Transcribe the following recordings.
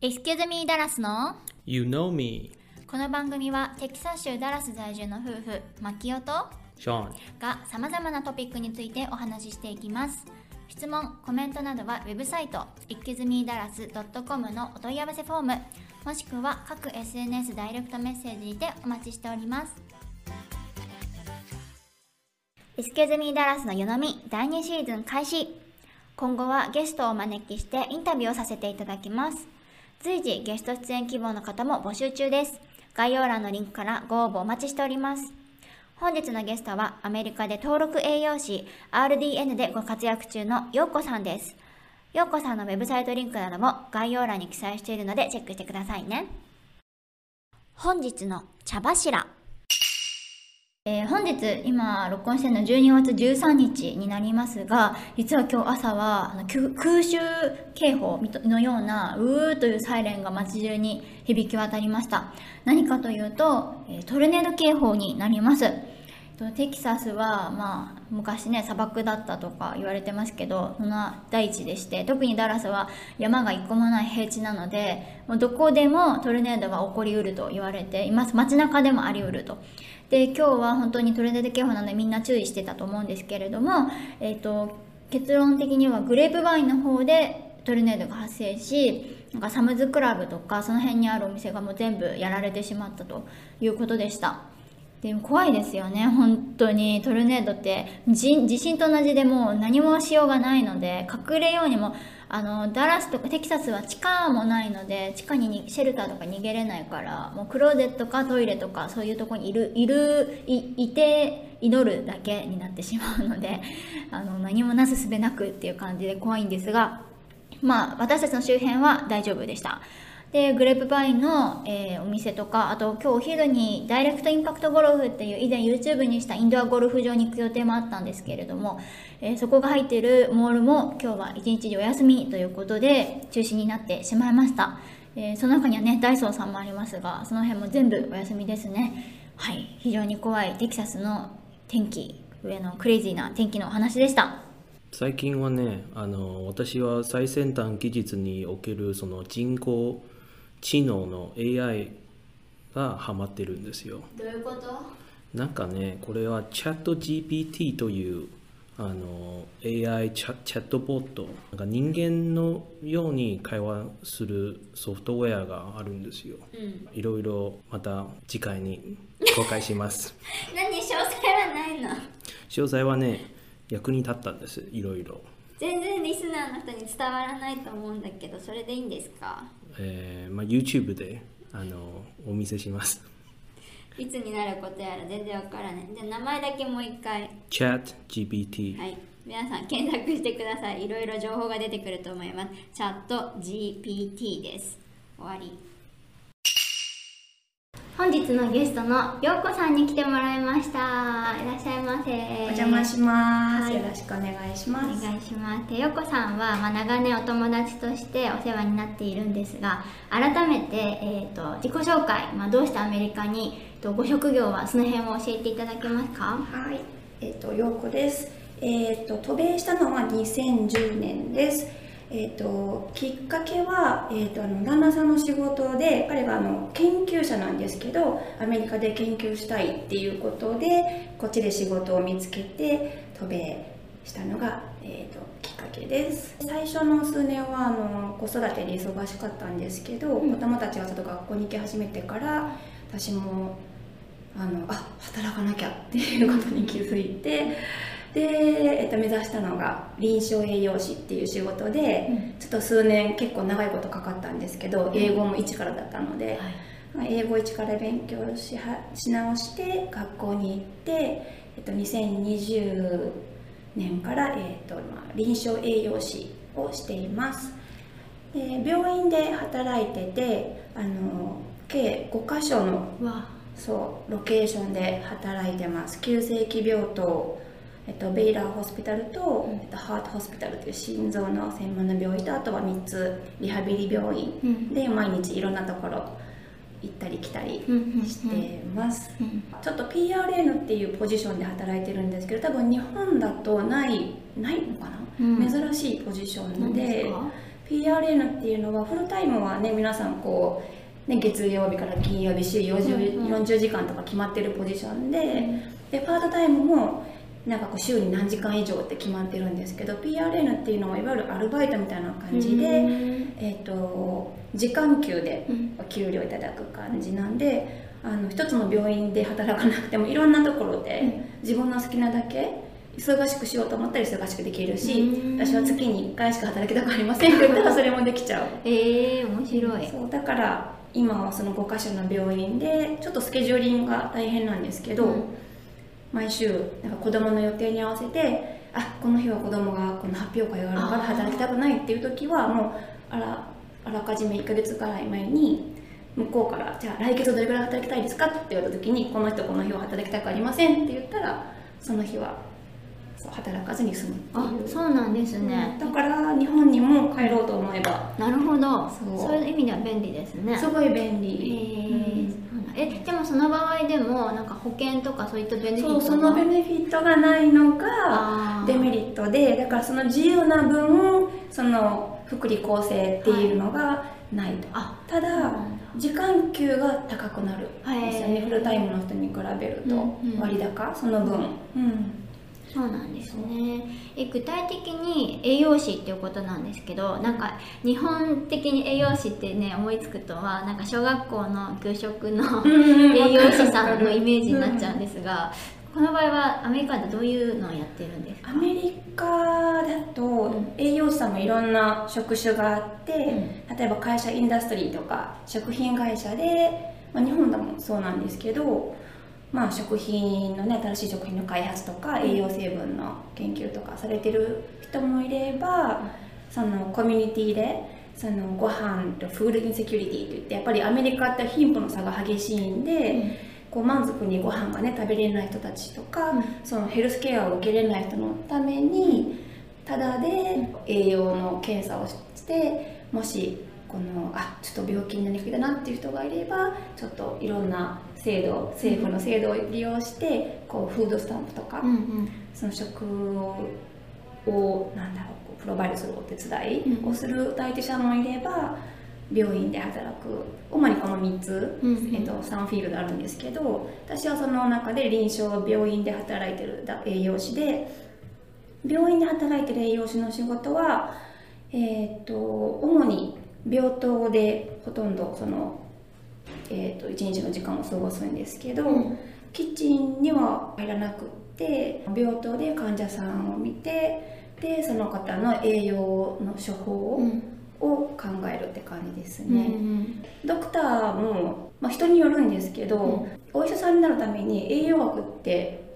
Excuse me ダラスの You know me, この番組はテキサス州ダラス在住の夫婦マキオと Sean. がさまざまなトピックについてお話ししていきます。質問コメントなどはウェブサイト excusemedalas.com のお問い合わせフォームもしくは各 SNS ダイレクトメッセージにてお待ちしております。Excuse me ダラスの湯飲み第2シーズン開始。今後はゲストをお招きしてインタビューをさせていただきます随時ゲスト出演希望の方も募集中です概要欄のリンクからご応募お待ちしております本日のゲストはアメリカで登録栄養士 RDN でご活躍中のようこさんです。ようこさんのウェブサイトリンクなども概要欄に記載しているのでチェックしてくださいね。本日の茶柱。えー本日今録音してるの12月13日になりますが実は今日朝はあの空襲警報のようなうーというサイレンが街中に響き渡りました。何かというと、えートルネード警報になります。とテキサスは、まあ、昔ね砂漠だったとか言われてますけどそんな大地でして特にダラスは山が一個もない平地なのでもうどこでもトルネードが起こりうると言われています街中でもありうるとで今日は本当にトルネード警報なのでみんな注意してたと思うんですけれども、えー、と結論的にはグレープバインの方でトルネードが発生しなんかサムズクラブとかその辺にあるお店がもう全部やられてしまったということでした。でも怖いですよね本当にトルネードって地震と同じでもう何もしようがないので隠れようにもあのダラスとかテキサスは地下もないので地下にシェルターとか逃げれないからもうクローゼットかトイレとかそういうとこにいるいるいいて祈るだけになってしまうので あの何もなすすべなくっていう感じで怖いんですがまあ私たちの周辺は大丈夫でした。でグレープバインの、えーお店とかあと今日お昼にダイレクトインパクトゴルフっていう以前 YouTube にしたインドアゴルフ場に行く予定もあったんですけれども、えーそこが入ってるモールも今日は一日中お休みということで中止になってしまいました、えーその中にはねダイソーさんもありますがその辺も全部お休みですね。はい。非常に怖いテキサスの天気上のクレイジーな天気のお話でした。最近はね、あの私は最先端技術におけるその人工知能の AI がハマってるんですよ。どういうこと？なんかね、これはチャット GPT というあの AI チャチャットボット、なんか人間のように会話するソフトウェアがあるんですよ。うんいろいろまた次回に公開します。何？詳細はないの？詳細はね、役に立ったんです、いろいろ。全然リスナーの人に伝わらないと思うんだけどそれでいいんですか？えーまあ、YouTube であのお見せします。いつになることやら全然わからない。じゃあ名前だけもう一回。ChatGPT、はい。皆さん検索してください。いろいろ情報が出てくると思います。チャット GPT です。終わり。本日のゲストのようこさんに来てもらいました。いらっしゃいませ。お邪魔します、はい。よろしくお願いしおます。願いします。でよこさんは、まあ、長年お友達としてお世話になっているんですが改めて、えー、と自己紹介、まあ、どうしてアメリカにとご職業はその辺を教えていただけますか？はい。えっ、と陽子です。えっ、と渡米したのは2010年ですえっ、ときっかけは、えっとあの旦那さんの仕事で彼があの研究者なんですけどアメリカで研究したいっていうことでこっちで仕事を見つけて渡米したのが、えー、ときっかけです。最初の数年はあの子育てで忙しかったんですけど、子供たちがちょっと学校に行き始めてから私もあのあ働かなきゃっていうことに気づいてで、えっと、目指したのが臨床栄養士っていう仕事で、ちょっと数年結構長いことかかったんですけど英語も一からだったので、まあ英語一から勉強しはし直して学校に行って、えっと、2020年から、えっとまあ、臨床栄養士をしています。で病院で働いててあの計5箇所のわ。そうロケーションで働いてます。急性期病棟、えっと、ベイラーホスピタルと、えっと、ハートホスピタルという心臓の専門の病院とあとは3つリハビリ病院うん。で毎日いろんなところ行ったり来たりうんうんうんしてます、うん。ちょっと PRN っていうポジションで働いてるんですけど多分日本だとないないのかな、うん。珍しいポジション何で PRN っていうのはフルタイムはね皆さんこう、ね、月曜日から金曜日週 40,、うんうん。40時間とか決まってるポジションで,、でパートタイムもなんかこう週に何時間以上って決まってるんですけど PRN っていうのはいわゆるアルバイトみたいな感じで、うん。えー、と時間給でうんお給料いただく感じなんであの一つの病院で働かなくてもいろんなところで自分の好きなだけ忙しくしようと思ったら忙しくできるしうん。私は月に1回しか働きたくありませんって言ったら それもできちゃう。えー、面白い。そうだから今はその5か所の病院でちょっとスケジューリングが大変なんですけど、うん毎週なんか子供の予定に合わせてあこの日は子供がこの発表会があるから働きたくないっていう時はもうあらあらかじめ1ヶ月くらい前に向こうから「じゃあ来月どれぐらい働きたいですか?」って言われた時に「この人この日は働きたくありません」って言ったらその日は働かずに済むってあいう。そうなんですね、だから日本にも帰ろうと思えば。なるほど。そう。いう意味では便利ですね。すごい便え利、ーえでもその場合でもなんか保険とかそういったベネフィットそのベネフィットがないのがデメリットでだからその自由な分その福利厚生っていうのがないと、あただ。時間給が高くなるんですよね。へー。フルタイムの人に比べると。うんうん。割高。その分、うんそうなんですね。え具体的に栄養士っていうことなんですけどなんか日本的に栄養士ってね思いつくとはなんか小学校の給食の栄養士さんのイメージになっちゃうんですが、この場合はアメリカでどういうのをやってるんですか？アメリカだと栄養士さんもいろんな職種があって、例えば会社インダストリーとか食品会社で、まあ、日本でもそうなんですけど、まあ、食品のね新しい食品の開発とか栄養成分の研究とかされてる人もいればそのコミュニティでそのご飯とフードインセキュリティといってやっぱりアメリカって貧富の差が激しいんで、こう満足にご飯がね食べれない人たちとか、うん。そのヘルスケアを受けれない人のためにただで栄養の検査をしてもしこのあちょっと病気になりかけだなっていう人がいればちょっといろんな制度政府の制度を利用してこうフードスタンプとか、うんうん。その食をなんだろうこうプロバイドするお手伝いをする代理者もいれば病院で働く主にこの3つ、うんうん。えっと、3フィールドあるんですけど私はその中で臨床病院で働いてる栄養士で病院で働いてる栄養士の仕事は、えっと主に病棟でほとんどその、えっと一日の時間を過ごすんですけど、うん。キッチンには入らなくって病棟で患者さんを見てでその方の栄養の処方うん。を考えるって感じですうんうね、ん。ドクターも、まあ、人によるんですけど、うん。お医者さんになるために栄養学って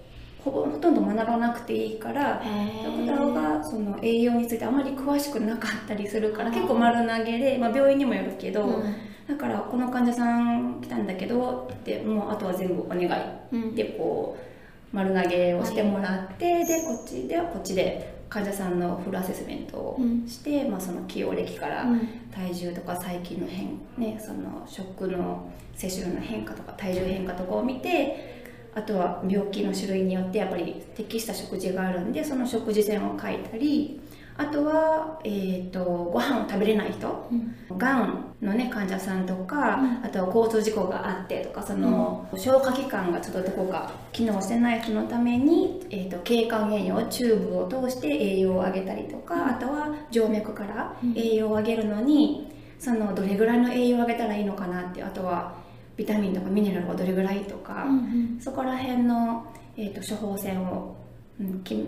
ほぼほとんど学ばなくていいからへドクーターがその栄養についてあまり詳しくなかったりするから結構丸投げで、まあ、病院にもよるけど、うんだからこの患者さん来たんだけどってもうあとは全部お願い。うん。でこう丸投げをしてもらって、でこっちではこっちで患者さんのフルアセスメントをして、まあ、その起用歴からうん。体重とか細菌の変、ね、その食の摂取量の変化とか体重変化とかを見てあとは病気の種類によってやっぱり適した食事があるんでその食事線を書いたりあとは、えー、とご飯を食べれない人。うん。がんの、ね、患者さんとか、うん。あとは交通事故があってとかその、消化器官がちょっとどこか機能してない人のために、えー、と経管栄養チューブを通して栄養を上げたりとか、あとは静脈からうん。栄養を上げるのに、そのどれぐらいの栄養を上げたらいいのかなってあとはビタミンとかミネラルがどれぐらいとか、うん。そこら辺の、えー、と処方箋を、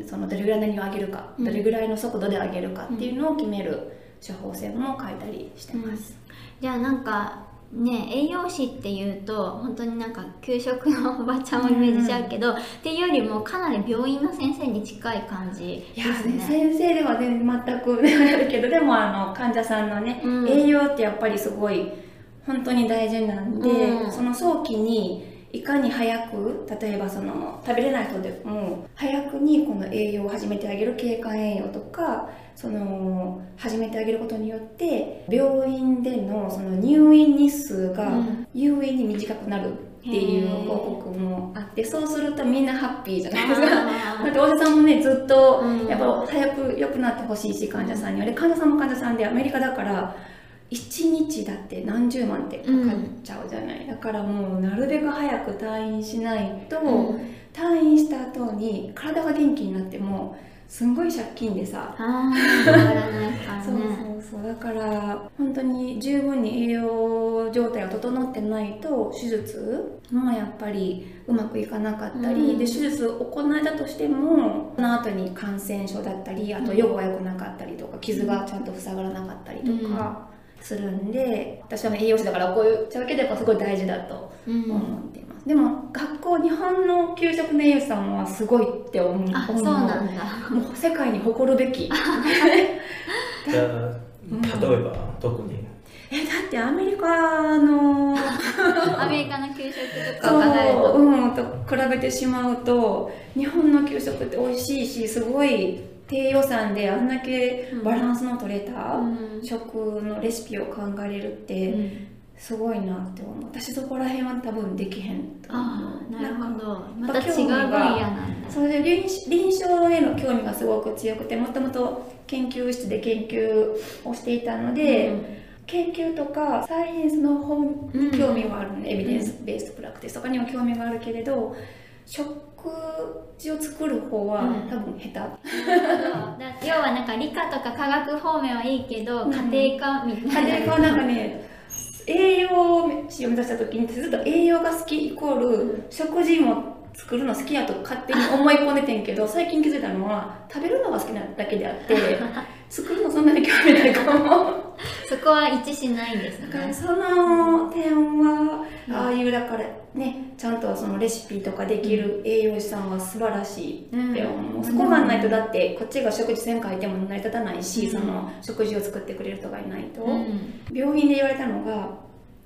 そのどれぐらい何を上げるか、うん。どれぐらいの速度で上げるかっていうのを決める処方箋も書いたりしてます。じゃあなんかね栄養士っていうと本当になんか給食のおばちゃんをイメージしちゃうけど、っていうよりもかなり病院の先生に近い感じいやですね。先生では全然全くないけどでもあの患者さんのね、うん。栄養ってやっぱりすごい本当に大事なんで、うん。その早期にいかに早く例えばその食べれない人でも早くにこの栄養を始めてあげる経管栄養とかその始めてあげることによって病院でのその入院日数がうん。有意に短くなるっていう報告もあってそうするとみんなハッピーじゃないですか。あ だっておじさんもねずっとうん。やっぱ早く良くなってほしいし患者さんには。で患者さんも患者さんでアメリカだから1日だって何十万ってかかっちゃうじゃない、だからもうなるべく早く退院しないと、うん。退院した後に体が元気になってもすんごい借金でさ。そうそうだから本当に十分に栄養状態が整ってないと手術もやっぱりうまくいかなかったり、うん。で手術を行えたとしてもその後に感染症だったりあと予後が良くなかったりとか傷がちゃんと塞がらなかったりとかするんで、私は栄養士だからこういうだけでやっぱすごい大事だとうん。思っています、でも学校日本の給食の栄養士さんはすごいって思うあそうなんだ。もう世界に誇るべき。じゃあ例えば特にえだってアメリカの アメリカの給食とかそううんと比べてしまうと日本の給食って美味しいしすごい低予算であんだけバランスの取れたうん。食のレシピを考えれるっうてん。すごいなって思う。私そこら辺は多分できへんあう。あなるほど。まぱた違う分野なんだ。それで臨臨床への興味がすごく強くてもともと研究室で研究をしていたので、研究とかサイエンスの本に興味はあるので、エビデンスベースプラクティスとかにも興味があるけれど食事を作る方はうん。多分下手、だ 要はなんか理科とか科学方面はいいけど、うん。家庭科みたいな。家庭科はなんかね栄養士を目指した時にずっと栄養が好きイコール食事も作るの好きやと勝手に思い込んでてんけど最近気づいたのは食べるのが好きなだけであって 作るのそんなに興味ないかも。そこは一致しないんですね。だからその点はああいうだからねちゃんとそのレシピとかできる栄養士さんは素晴らしいって思う、うん。そこがないとだってこっちが食事せん書いても成り立たないし、うん。その食事を作ってくれる人がいないと、うん。病院で言われたのが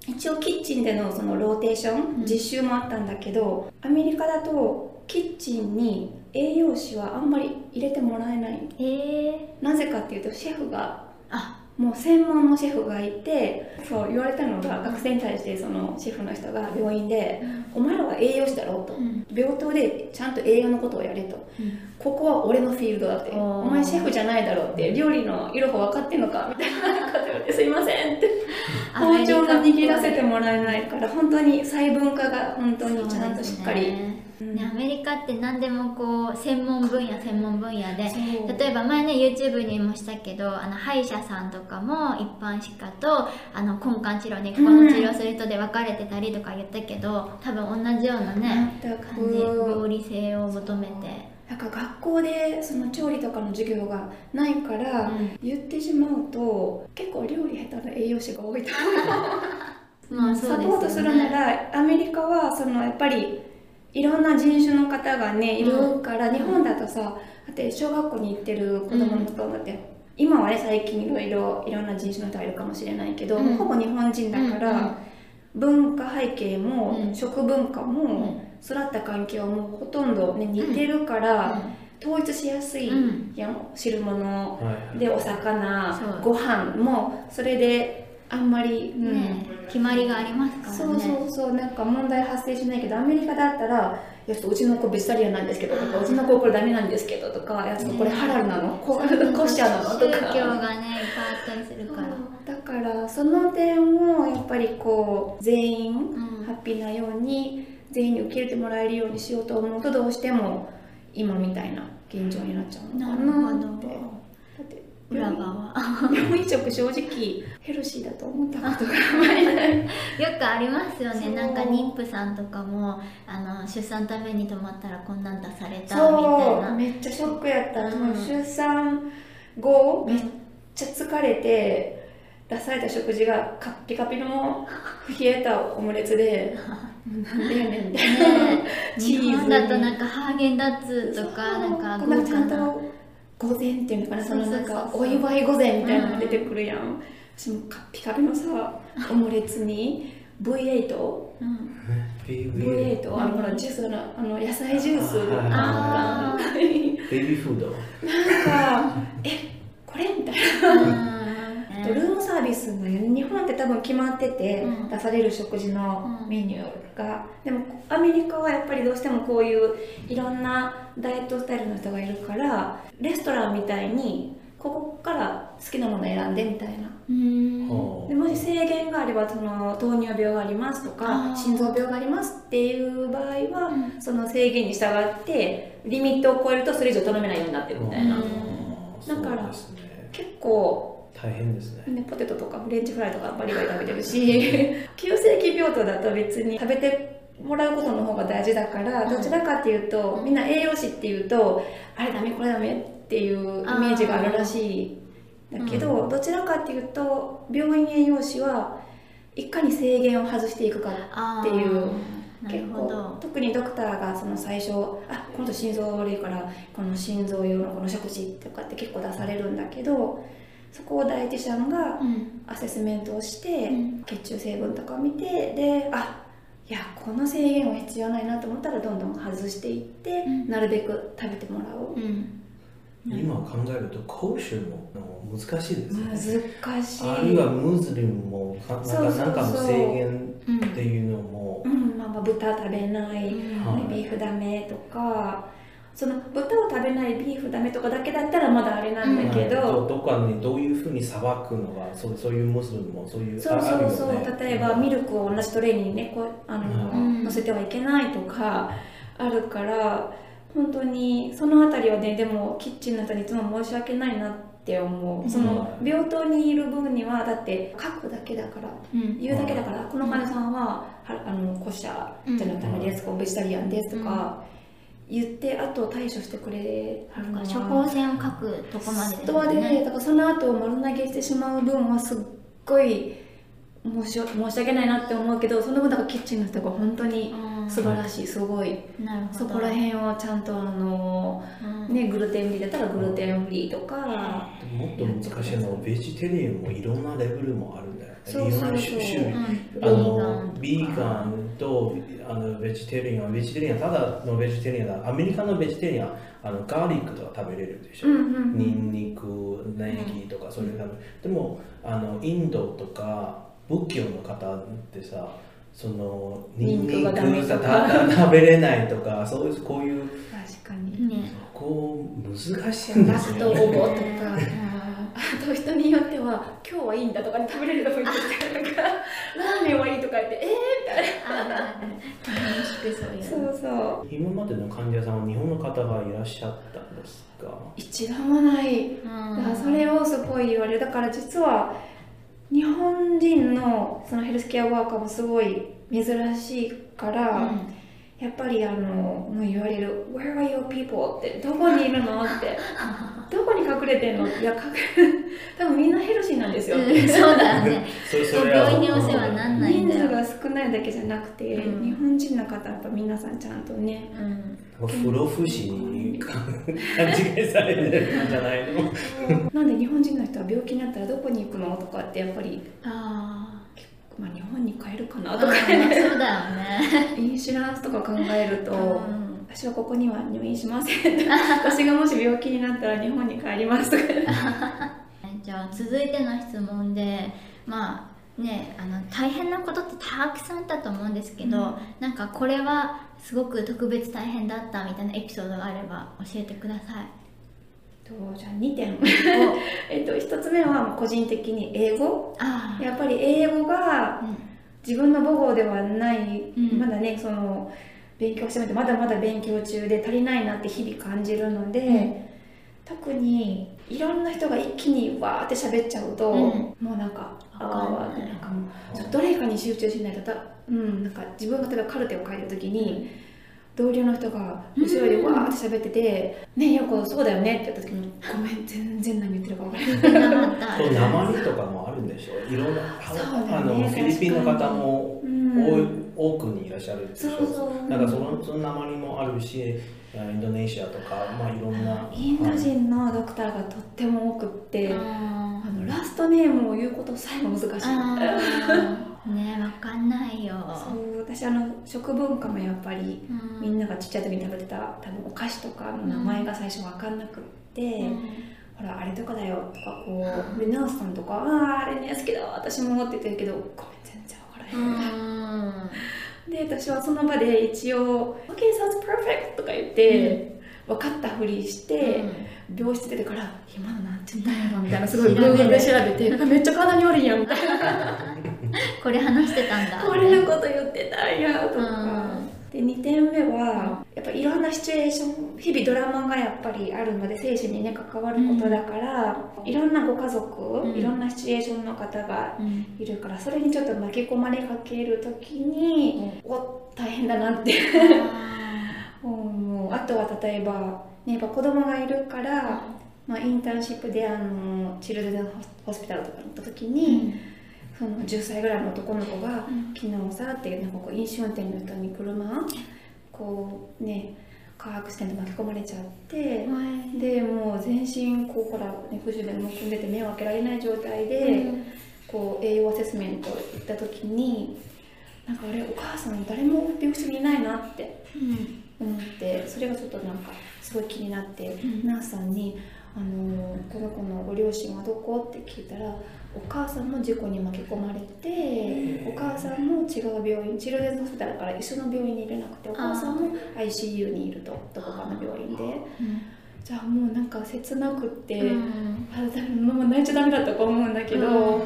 一応キッチンでのそのローテーション、うん。実習もあったんだけどアメリカだとキッチンに栄養士はあんまり入れてもらえない。えー、なぜかっていうとシェフがあもう専門のシェフがいてそう言われたのが学生に対してそのシェフの人が病院で「お前らは栄養士だろ」うと。うん「病棟でちゃんと栄養のことをやれ」と。うん「ここは俺のフィールドだ」って「お前シェフじゃないだろ」って「料理のいろは分かってんのか」みたいなこと言われて「すいません」って。包丁も握らせてもらえないから本当に細分化が本当にちゃんとしっかり。ねねアメリカって何でもこう専門分野専門分野で例えば前ね YouTube にもしたけどあの歯医者さんとかも一般歯科とあの根幹治療ねここの治療する人で分かれてたりとか言ったけど多分同じようなね全感じく合理性を求めて。なんか学校でその調理とかの授業がないから、うん。言ってしまうと結構料理下手な栄養士が多いと思う。まあそうですよね。サポートするならアメリカはそのやっぱりいろんな人種の方がねいるから、日本だとさだって小学校に行ってる子供のことだって、今はね最近いろいろいろんな人種の人がいるかもしれないけど、うん。ほぼ日本人だから、文化背景も、うん。食文化も、育った環境もほとんど、ね、似てるから、統一しやすい、やもう汁物はい。でお魚そう。ご飯もそれであんまり、うんね。決まりがありますからね。そうそうそう。なんか問題発生しないけどアメリカだったら「いやちょっとうちの子ベジタリアンなんですけど」とか「うちの子これダメなんですけど」とか「いやちょっとこれハラルなの、こコシャなの」と宗か。教がねいっぱいあったりするから。だからその点をやっぱりこう全員うん。ハッピーなように全員に受け入れてもらえるようにしようと思うとどうしても今みたいな現状になっちゃうのかなって。だって裏側病院食正直ヘルシーだと思ったことがあんまりないよくありますよね。なんか妊婦さんとかもあの出産ために泊まったらこんなん出されたみたいそう。なめっちゃショックやった、うん。出産後めっちゃ疲れて出された食事がカッピカピの冷えたオムレツで なんでやねんみたいな、ねえ。チーズ。日本だとなんかハーゲンダッツとかなんか豪華なと午前っていうのかなそのなんかお祝い午前みたいなのが出てくるやん、私もカッピカピのさオムレツに V8 うん、V8 あのほらジュースのあの野菜ジュースのあなんか。ベイビーフードなんかえこれみたいなルームサービスも日本って多分決まっててうん。出される食事のうん。メニューが、でもアメリカはやっぱりどうしてもこういういろんなダイエットスタイルの人がいるからレストランみたいにここから好きなもの選んでみたいな。うん。はでもし制限があればその糖尿病がありますとあかー。心臓病がありますっていう場合は、うん。その制限に従ってリミットを超えるとそれ以上頼めないようになってるみたいな、うん。だから結構大変ですね。ね、ポテトとかフレンチフライとかバリバリ食べてるし 急性期病棟だと別に食べてもらうことの方が大事だから、うんどちらかっていうとみんな栄養士っていうとあれダメこれダメっていうイメージがあるらしい。だけど、どちらかっていうと病院栄養士はいかに制限を外していくかあっていう結構特にドクターがその最初あこの人心臓が悪いからこの心臓用のこの食事とかって結構出されるんだけどそこを第一者がうん。アセスメントをして、うん。血中成分とかを見てであいやこの制限は必要ないなと思ったらどんどん外していって、うん。なるべく食べてもらおう、うん。今考えると講習も難しいですね。難しい。あるいはムスリムもかなんかなんかの制限うんっていうのもうん。まあ、まあ豚食べない、うんはい。ビーフダメとかその豚を食べないビーフダメとかだけだったらまだあれなんだけど、どどこかにどういうふうに裁くのがそうそういうムスリムもそういうそうそうそう、ね。例えばミルクを同じトレーにねこうあの、うん。乗せてはいけないとかあるから本当にそのあたりはねでもキッチンの人にいつも申し訳ないなって思う。そのうん病棟にいる分にはだって書くだけだからうん。言うだけだから、この患者さんははあのコシャじゃなくてダメですとかベジタリアンですとか言ってあと対処してくれはるのは処方箋を書くとこまでです人はよねだからその後丸投げしてしまう分はすっごい申し申し訳ないなって思うけどその分だからキッチンの人が本当にうん素晴らしいすごい。そこら辺をちゃんとあのうん。ねグルテンフリーだったらグルテンフリーとか。もっと難しいのはベジタリアンもいろんなレベルもあるんだよね。そうそうそう。いろんな種種類うん。あのビーガンとあのベジタリアンベジタリアンただのベジタリアンだ。アメリカのベジタリアンあのガーリックとか食べれるでしょ、うんうんうん。ニンニクネギとかそういうの、でもあのインドとか仏教の方ってさそのニンニクがダメとか。たた食べれないとかそういうこういう確かに。ね。こう難しいんですよラストオボとか。うん。あと人によっては今日はいいんだとかで食べれるとこ行ってなんか。ラーメンはいいとか言ってえあるある楽しくそういうー、そうそう。今までの患者さんは日本の方がいらっしゃったんですか？一度もない。うん。だからそれをすごい言われる。だから実は日本人のそのヘルスケアワーカーもすごい珍しいから、やっぱりあのもう言われる「Where are your people?」って「どこにいるの?」って「どこに隠れてんの?」いや隠れ 多分みんなヘルシーなんですよ、うんそうだね。病院にお世話になんないん人だよ数が少ないだけじゃなくて、うん。日本人の方やっぱ皆さんちゃんとねうん。不老不死に勘違いされてるんじゃないの？なんで日本人の人は病気になったらどこに行くのとかってやっぱり、あまあ、日本に帰るかなあとか。そうだよね。インシュランスとか考えると、うん私はここには入院しません。私がもし病気になったら日本に帰りますとか。じゃあ続いての質問でまあねあの大変なことってたくさんあったと思うんですけど、うん。なんかこれはすごく特別大変だったみたいなエピソードがあれば教えてください。とじゃあ2点。えっと1つ目は個人的に英語。ああ、やっぱり英語がうん。自分の母語ではない、うん。まだねその勉強してみてまだまだ勉強中で足りないなって日々感じるので、うん。特にいろんな人が一気にわーって喋っちゃうと、うん。もうなんかあわかんない。ーなんかもどれかに集中しないとだ、うん、なんか自分が例えばカルテを書いた時に、同僚の人が後ろでわーって喋ってて「ねえよこそうだよね」って言った時に「ごめん全然何言ってるか分からない」そう 鉛とかもあるんでしょいろんな、そうだあのねフィリピンの方もうん多くにいらっしゃるでしょそうそう。なんかそのその鉛もあるしインドネシアとか、まあ、いろんな。インド人のドクターがとっても多くって、ああのラストネームを言うことさえも難しい。あねわかんないよ。そう私あの食文化もやっぱりうん。みんながちっちゃい時に食べてた多分お菓子とかの名前が最初分かんなくって、うん。ほらあれとかだよとかこうでナースさんとかあああれね好きだわ私もって言ってるけどごめん全然分からへん、うんで私はその場で一応「OK sounds perfect」とか言って、分かったふりして、病室出てから「今のなんて言ったんやろ」みたいなすごい調べる Google で調べて「めっちゃ体に悪いやん」みたいな。これ話してたんだ。これのこと言ってたんやとか、うんで2点目はやっぱいろんなシチュエーション日々ドラマがやっぱりあるので生死にね関わることだから、いろんなご家族、うん。いろんなシチュエーションの方がうん。いるからそれにちょっと巻き込まれかける時に、お大変だなって思う。あとは例えば、ね、やっぱ子供がいるから、まあ、インターンシップであのチルドレンホスピタルとかに行った時に、その10歳ぐらいの男の子がうん「昨日さ」ってなんかこう飲酒運転の人に車こうねカーアクシデント巻き込まれちゃって、でもう全身こうほら、ね、不自でむくんでて目を開けられない状態で、こう栄養アセスメント行った時になんかあれお母さん誰も病室にいないなって思ってそれがちょっとなんかすごい気になって、ん。ナースさんにあの「この子のご両親はどこ?」って聞いたらお母さんも事故に巻き込まれてお母さんも違う病院チルドレンズホスピタルから一緒の病院に入れなくてお母さんも ICU にいるとどこかの病院で。じゃあもうなんか切なくって、あだもう泣いちゃダメだとか思うんだけど、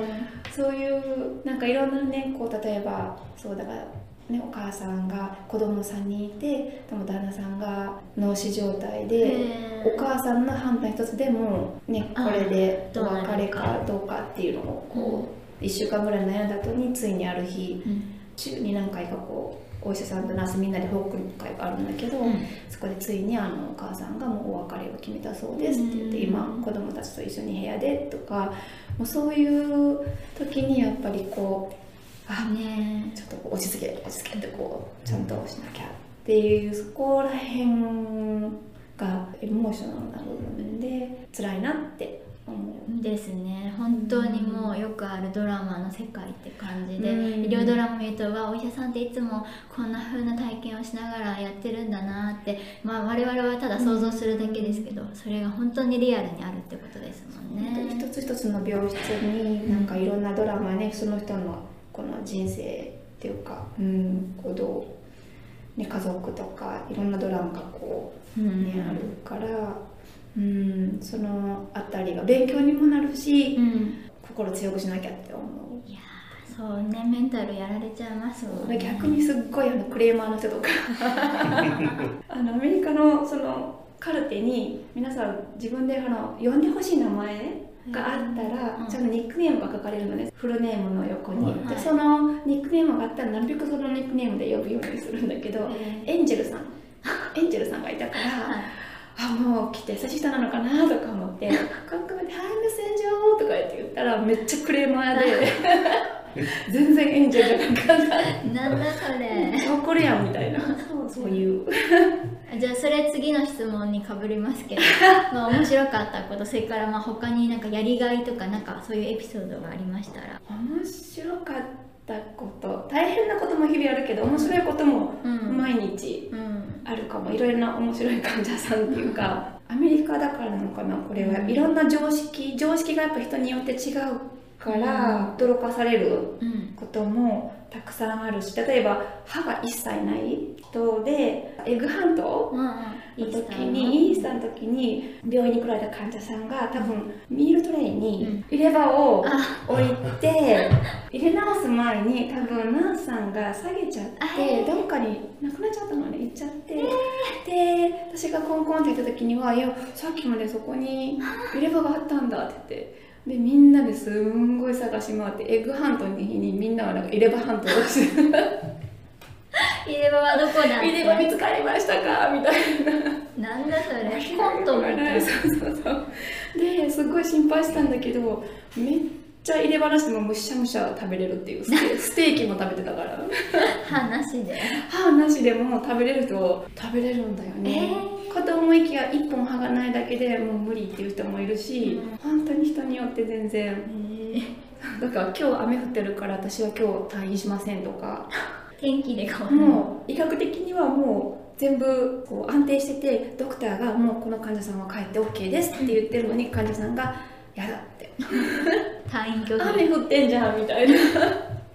そういうなんかいろんなねこう例えばそうだから、ね、お母さんが子供3人いてでも旦那さんが脳死状態で、お母さんの判断一つでも、ね、これでお別れかどうかっていうのをこう、1週間ぐらい悩んだ後についにある日週に何回かこうお医者さんとナースみんなで報告会があるんだけど、そこでついにあのお母さんがもうお別れを決めたそうですって言って、うん。今子供たちと一緒に部屋でとかもうそういう時にやっぱりこうあねちょっとこう落ち着け落ち着けってこうちゃんとしなきゃっていうそこら辺がエモーショナルな部分で辛いなって思う。ですね本当にもうよくあるドラマの世界って感じで、うん医療ドラマ見るとわお医者さんっていつもこんな風な体験をしながらやってるんだなって、まあ、我々はただ想像するだけですけど、それが本当にリアルにあるってことですもんね。一つ一つの病室になんかいろんなドラマねその人のこの人生っていうか、うん、こうどう、ね、家族とかいろんなドラマがこううん。ね、あるから、うん、そのあたりが勉強にもなるし、うん。心強くしなきゃって思う。いやーそうねメンタルやられちゃいますもんね。逆にすっごいあのクレーマーの人とか。あのアメリカのそのカルテに皆さん自分であの呼んでほしい名前があったら、うん。ちゃんとニックネームが書かれるのね。フルネームの横に、はい。でそのニックネームがあったらなるべくそのニックネームで呼ぶようにするんだけど、エンジェルさん。エンジェルさんがいたから、はい。あもう来て優しい人なのかなとか思って「カンカンで「ハンジャー」とか言って言ったらめっちゃクレーマーで 全然エンジェルじゃなかった。なんだそれ。怒るやんみたいな。そういうじゃあそれ次の質問にかぶりますけど まあ面白かったことそれからまあ他になんかやりがいとかなんかそういうエピソードがありましたら。面白かったこと。大変なことも日々あるけど面白いこともうん。毎日うん。あるかも。いろいろな面白い患者さんっていうかアメリカだからなのかなこれは。うん。いろんな常識常識がやっぱ人によって違うから驚かされるうん。こともたくさんあるし例えば歯が一切ない人でエッグハントの時にイースターの時に病院に来られた患者さんが多分ミールトレイに入れ歯を置いて入れ直す前に多分ナースさんが下げちゃってどっかになくなっちゃったのね。行っちゃって、で私がコンコンって言った時には「いやさっきまでそこに入れ歯があったんだ」って言って。でみんなですんごい探し回ってエッグハントの日にみんなはなんか入れ歯ハントをして入れ歯はどこだ入れ歯見つかりましたか？みたいな。なんだそれ。コントみたいなそうそうそう。ですごい心配したんだけどめっちゃ入れ話でもむしゃむしゃ食べれるっていうステ ステーキも食べてたから。歯なしで。歯なしでも食べれる人食べれるんだよね、かと思いきや1本歯がないだけでもう無理っていう人もいるし、本当に人によって全然。だから今日雨降ってるから私は今日退院しませんとか。天気で変わる。もう医学的にはも全部こう安定しててドクターがもうこの患者さんは帰って OK ですって言ってるのに患者さんが「やだ」って「退院拒雨否降ってんじゃん」みたいな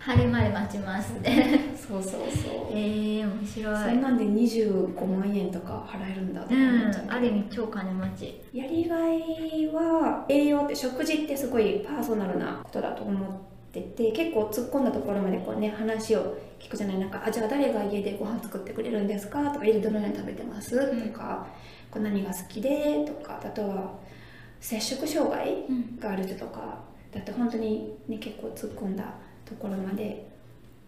晴れまで待ちます。ってそうそうそう。えー、面白い。そんなんで25万円とか払えるんだと思っちゃう、んある意味超金持ち。やりがいは栄養って食事ってすごいパーソナルなことだと思ってて結構突っ込んだところまでこうね話を聞くじゃない。なんかあじゃあ誰が家でご飯作ってくれるんですかとか家でどのように食べてます、うん。とかこう何が好きで？とかあとは摂食障害うん。がある人とかだって本当にね結構突っ込んだところまで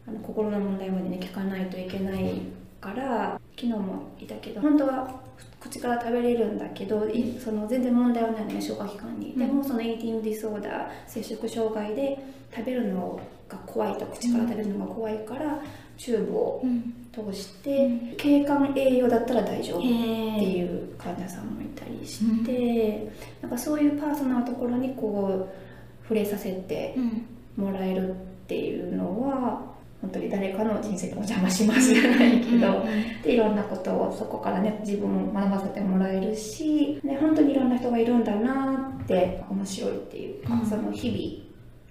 あの心の問題までね聞かないといけないから昨日もいたけど本当は口から食べれるんだけどいその全然問題はないのね消化器官に、うん。でもそのイーティングディソーダー摂食障害で食べるのが怖いと口から食べるのが怖いから、チューブをうん通して、経管栄養だったら大丈夫っていう患者さんもいたりして、なんかそういうパーソナルなところにこう触れさせてうん。もらえるっていうのは本当に誰かの人生にお邪魔しますじゃないけど、でいろんなことをそこからね自分も学ばせてもらえるし、ね、本当にいろんな人がいるんだなって面白いっていうか、うん。その日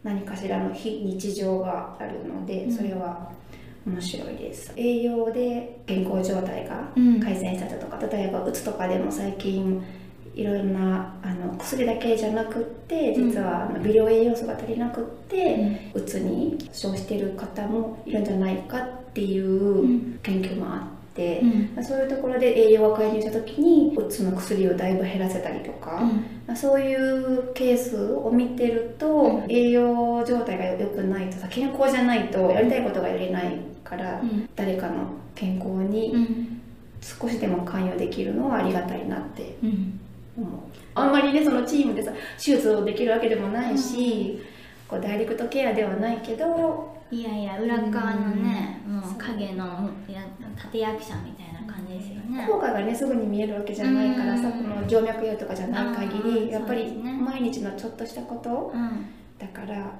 々何かしらの非日常があるのでうん。それは面白いです。栄養で健康状態がうん。改善した人とか例えばうつとかでも最近いろんなあの薬だけじゃなくって実はあの微量栄養素が足りなくって、うつに症してる方もいるんじゃないかっていううん。研究もあって、うん。まあそういうところで栄養が介入した時にうつの薬をだいぶ減らせたりとか、まあそういうケースを見てると、うん。栄養状態が良くないとさ健康じゃないとやりたいことがやれないから、うん。誰かの健康にうん。少しでも関与できるのはありがたいなってあんまりねそのチームでさ手術をできるわけでもないし、こうダイレクトケアではないけどいやいや裏側のねもそうう影のや立役者みたいな感じですよね。効果がねすぐに見えるわけじゃないからさ、うん。この静脈炎とかじゃない限りやっぱり毎日のちょっとしたことうん。だから、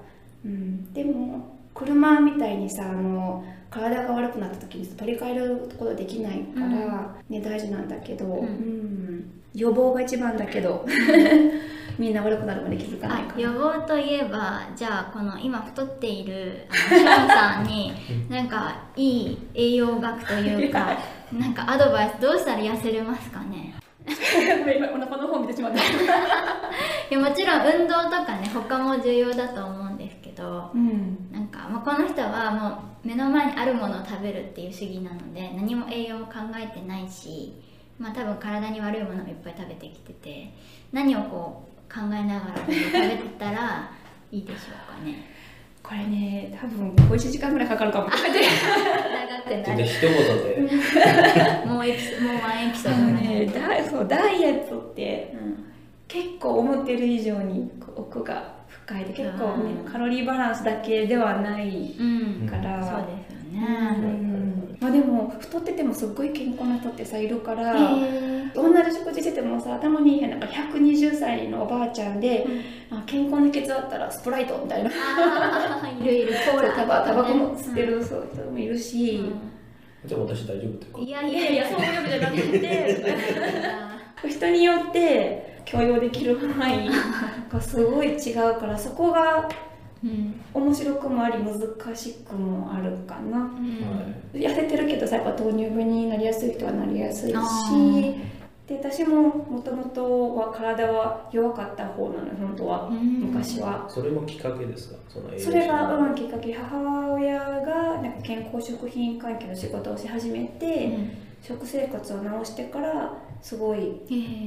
うん、でも車みたいにさあの体が悪くなった時に取り替えることできないから、ね、大事なんだけど、ん。うん予防が一番だけど みんな悪くなるまで気づかないから。あ予防といえばじゃあこの今太っているあのショーンさんに なんかいい栄養学というか なんかアドバイスどうしたら痩せれますかね？今お腹の方見てしまった。いやもちろん運動とかね他も重要だと思うんですけどうん。なんか、まあ、この人はもう目の前にあるものを食べるっていう主義なので何も栄養も考えてないし、まあ、多分体に悪いものもいっぱい食べてきてて何をこう考えながら食べてたら いいでしょうかね。これね多分小1時間ぐらいかかるかも長くちょっとなる一言で、もうエピソもうワンエピソあードぐらい、のねダイそうダイエットってうん結構思ってる以上に奥が深いで結構ねうんカロリーバランスだけではないうん、から、そうですね、ん。まあでも太っててもすっごい健康な人ってさいるから、同じ食事しててもさたまになんか120歳のおばあちゃんで、あ健康の秘訣だったらスプライトみたいな。いるいる。コーラタバタバコも吸ってうるそう人もいるし、ん。じゃあ私大丈夫ってかいやいいやいややいやそういうわけじゃなくて。人によって許容できる範囲がすごい違うからそこがうん面白くもあり難しくもあるかな。うん。はい痩せてるけどさやっぱ糖尿病になりやすい人はなりやすいしで私ももともとは体は弱かった方なの本当は。うん。昔は。それもきっかけですか？その栄養それが、うん、きっかけ。母親がなんか健康食品関係の仕事をし始めて、食生活を直してからすごい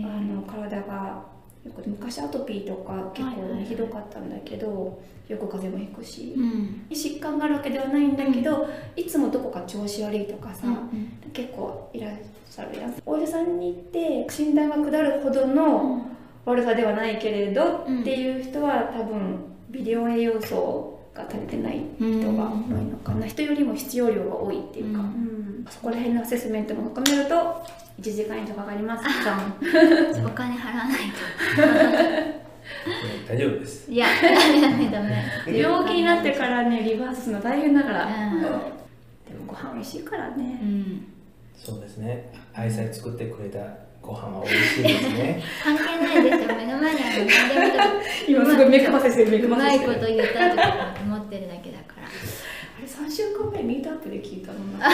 あの体が昔アトピーとか結構ひどかったんだけど、よく風邪もひくし、うん。疾患があるわけではないんだけど、いつもどこか調子悪いとかさ、うん結構いらっしゃるやんお医者さんに行って診断が下るほどの悪さではないけれど、うん。っていう人は多分微量栄養素が足りてない人が多いのかな、人よりも必要量が多いっていうか、うん。うんそこら辺のアセスメントも含めると1時間以上かかります。お金払わない大丈夫です。といやダメダメ病気になってからねリバースするの大変だから、うん。でもご飯美味しいからね。うん。そうですね。愛妻作ってくれたご飯は美味しいですね。関係ないですよ。目の前にある何でも 今すごい目くばせしてる目うくばまいこせしてると言ったとか。思ってるだけだから。あれ3週間前ミートアップで聞いたの？な あ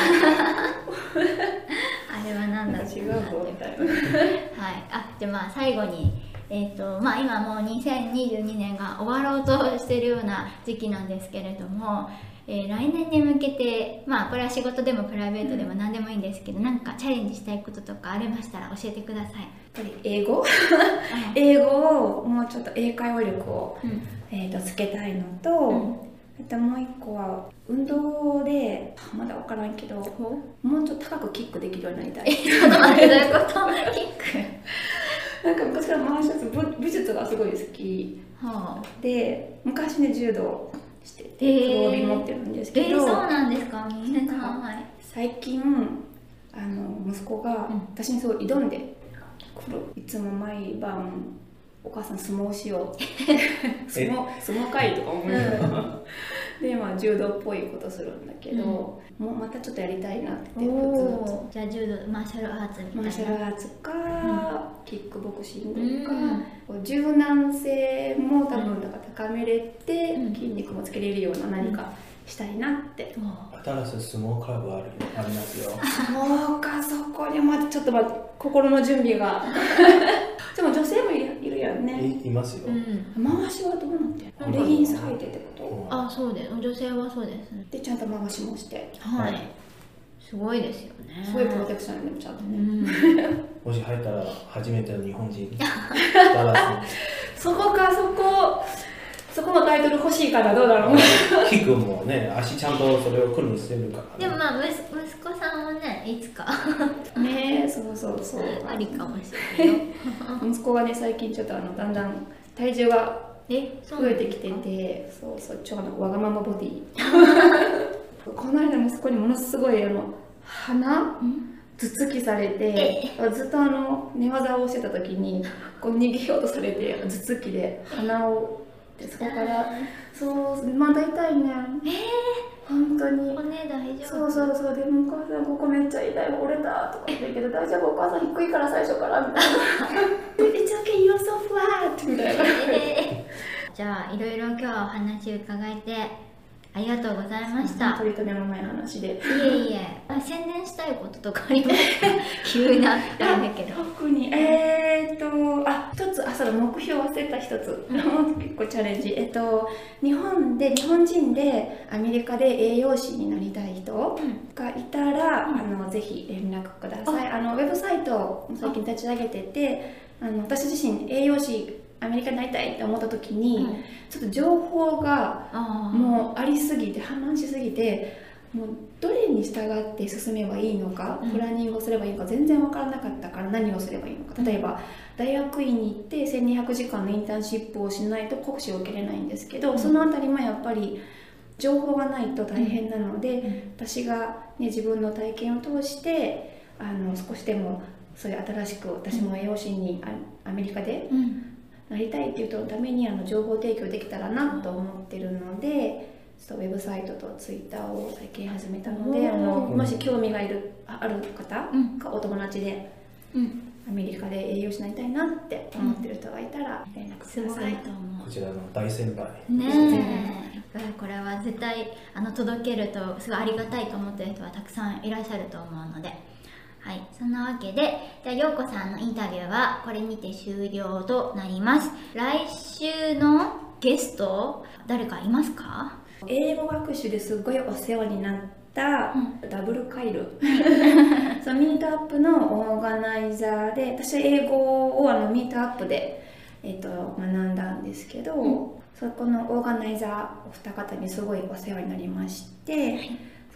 れは何だ違うぞみたいなはい、あじゃあまあ最後に、えーとまあ、今もう2022年が終わろうとしているような時期なんですけれども、えー来年に向けて、まあ、これは仕事でもプライベートでも何でもいいんですけど、なんかチャレンジしたいこととかありましたら教えてください。やっぱり英語？英語をもうちょっと英会話力を、うん。えー、とつけたいのと、うんあともう一個は運動であまだ分からんけどもうちょっと高くキックできるようになりたい。どういうこと？キッなんか昔からマーシャル武美術がすごい好き。クはあ。で昔ね柔道してて黒帯持ってるんですえー、けど、そうなんですか？みんな。はい最近あの息子がうん。私にすごい挑んでくるいつも毎晩お母さん相撲しよう。って相撲相撲かいとか思うよ、でまあ柔道っぽいことするんだけど、もうまたちょっとやりたいなって。じゃあ柔道マーシャルアーツ通みたいな。マーシャルアーツか、キックボクシングか、うん。柔軟性も多分だから高めれて、うん。筋肉もつけれるような何かしたいなって。新しい相撲クラブある？よありますよ。そうかそこにまたちょっと待って心の準備が。でも女性もいるいるやんね。いいますよ。うん。回しはどうなってレギンス履いてってこあそうです。女性はそうです。でちゃんと回しもして。はい、はい。すごいですよね。すごいプロテクションでもちゃんと。ね、うん。もし入ったら初めての日本人。そこかそこ。そこのタイトル欲しいからどうだろう。キックもね、足ちゃんとそれを訓練してるから、ね。でもまあ息息子さんはねいつかそうそうそう。ありかもしれないよ。息子がね最近ちょっとあのだんだん体重が増えてきててそうそうちょうどわがままボディ。この間息子にものすごいあの鼻ん頭突きされてずっとあの寝技をしてた時にこう逃げようとされて頭突きで鼻をでそこからそうまだ痛いねえ本当に。骨大丈夫？そうそうそう。でもお母さんここめっちゃ痛い。折れたとか言ってるけど大丈夫。お母さん低いから最初から。みたいな。It's okay you're so flat. みたいなえーじゃあいろいろ今日はお話伺えてありがとうございました。取り留めのない話で。いえいえ。あ宣伝したいこととかありますか 急なあれだけど。特に。えー、っとあ一つあそうだ目標忘れた一つ。もう結構チャレンジ。えっと日本で日本人でアメリカで栄養士になりたい人がいたら、あのぜひ連絡ください。あのウェブサイトを最近立ち上げててあの私自身栄養士アメリカになりたいって思った時に、うんちょっと情報がもうありすぎて氾濫しすぎてもうどれに従って進めばいいのか、うん。プランニングをすればいいのか全然分からなかったから何をすればいいのか。例えば、大学院に行って1200時間のインターンシップをしないと国試を受けれないんですけど、うん。そのあたりもやっぱり情報がないと大変なので、うん。私が、ね、自分の体験を通してあの少しでもそういう新しく私も栄養士にあアメリカでうんなりたいっていう人のためにあの情報提供できたらなと思ってるのでちょっとウェブサイトとツイッターを最近始めたのであのもし興味がいるあある方うん。がお友達でうん。アメリカで栄養士になりたいなって思ってる人がいたら連絡ください。いと思こちらの大先輩。うねえ。これは絶対あの届けるとすごいありがたいと思ってる人はたくさんいらっしゃると思うのではいそんなわけでじゃあ陽子さんのインタビューはこれにて終了となります。来週のゲスト誰かいますか？英語学習ですごいお世話になったダブルカイル、そのミートアップのオーガナイザーで私は英語をあのミートアップで、えっと学んだんですけど、うん。そこのオーガナイザーお二方にすごいお世話になりまして、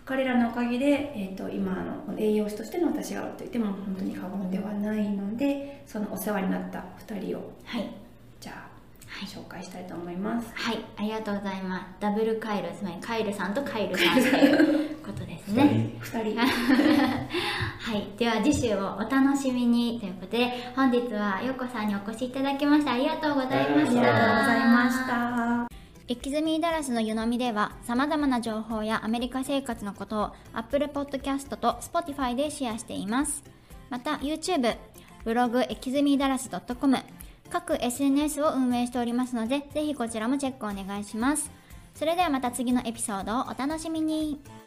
彼らのおかげで、えっと今の栄養士としての私があると言っても本当に過言ではないのでそのお世話になった二人をはい。じゃあはい紹介したいと思います。はい。ありがとうございます。ダブルカイルつまりカイルさんとカイルさんということですね。二人。はい、では次週をお楽しみにということで本日はようこさんにお越しいただきましてありがとうございました。ありがとうございましたありがとうございました。エキズミーダラスの湯飲みでは様々な情報やアメリカ生活のことを Apple Podcast と Spotify でシェアしています。また YouTube、ブログエキズミーダラス .com 各 SNS を運営しておりますのでぜひこちらもチェックお願いします。それではまた次のエピソードをお楽しみに。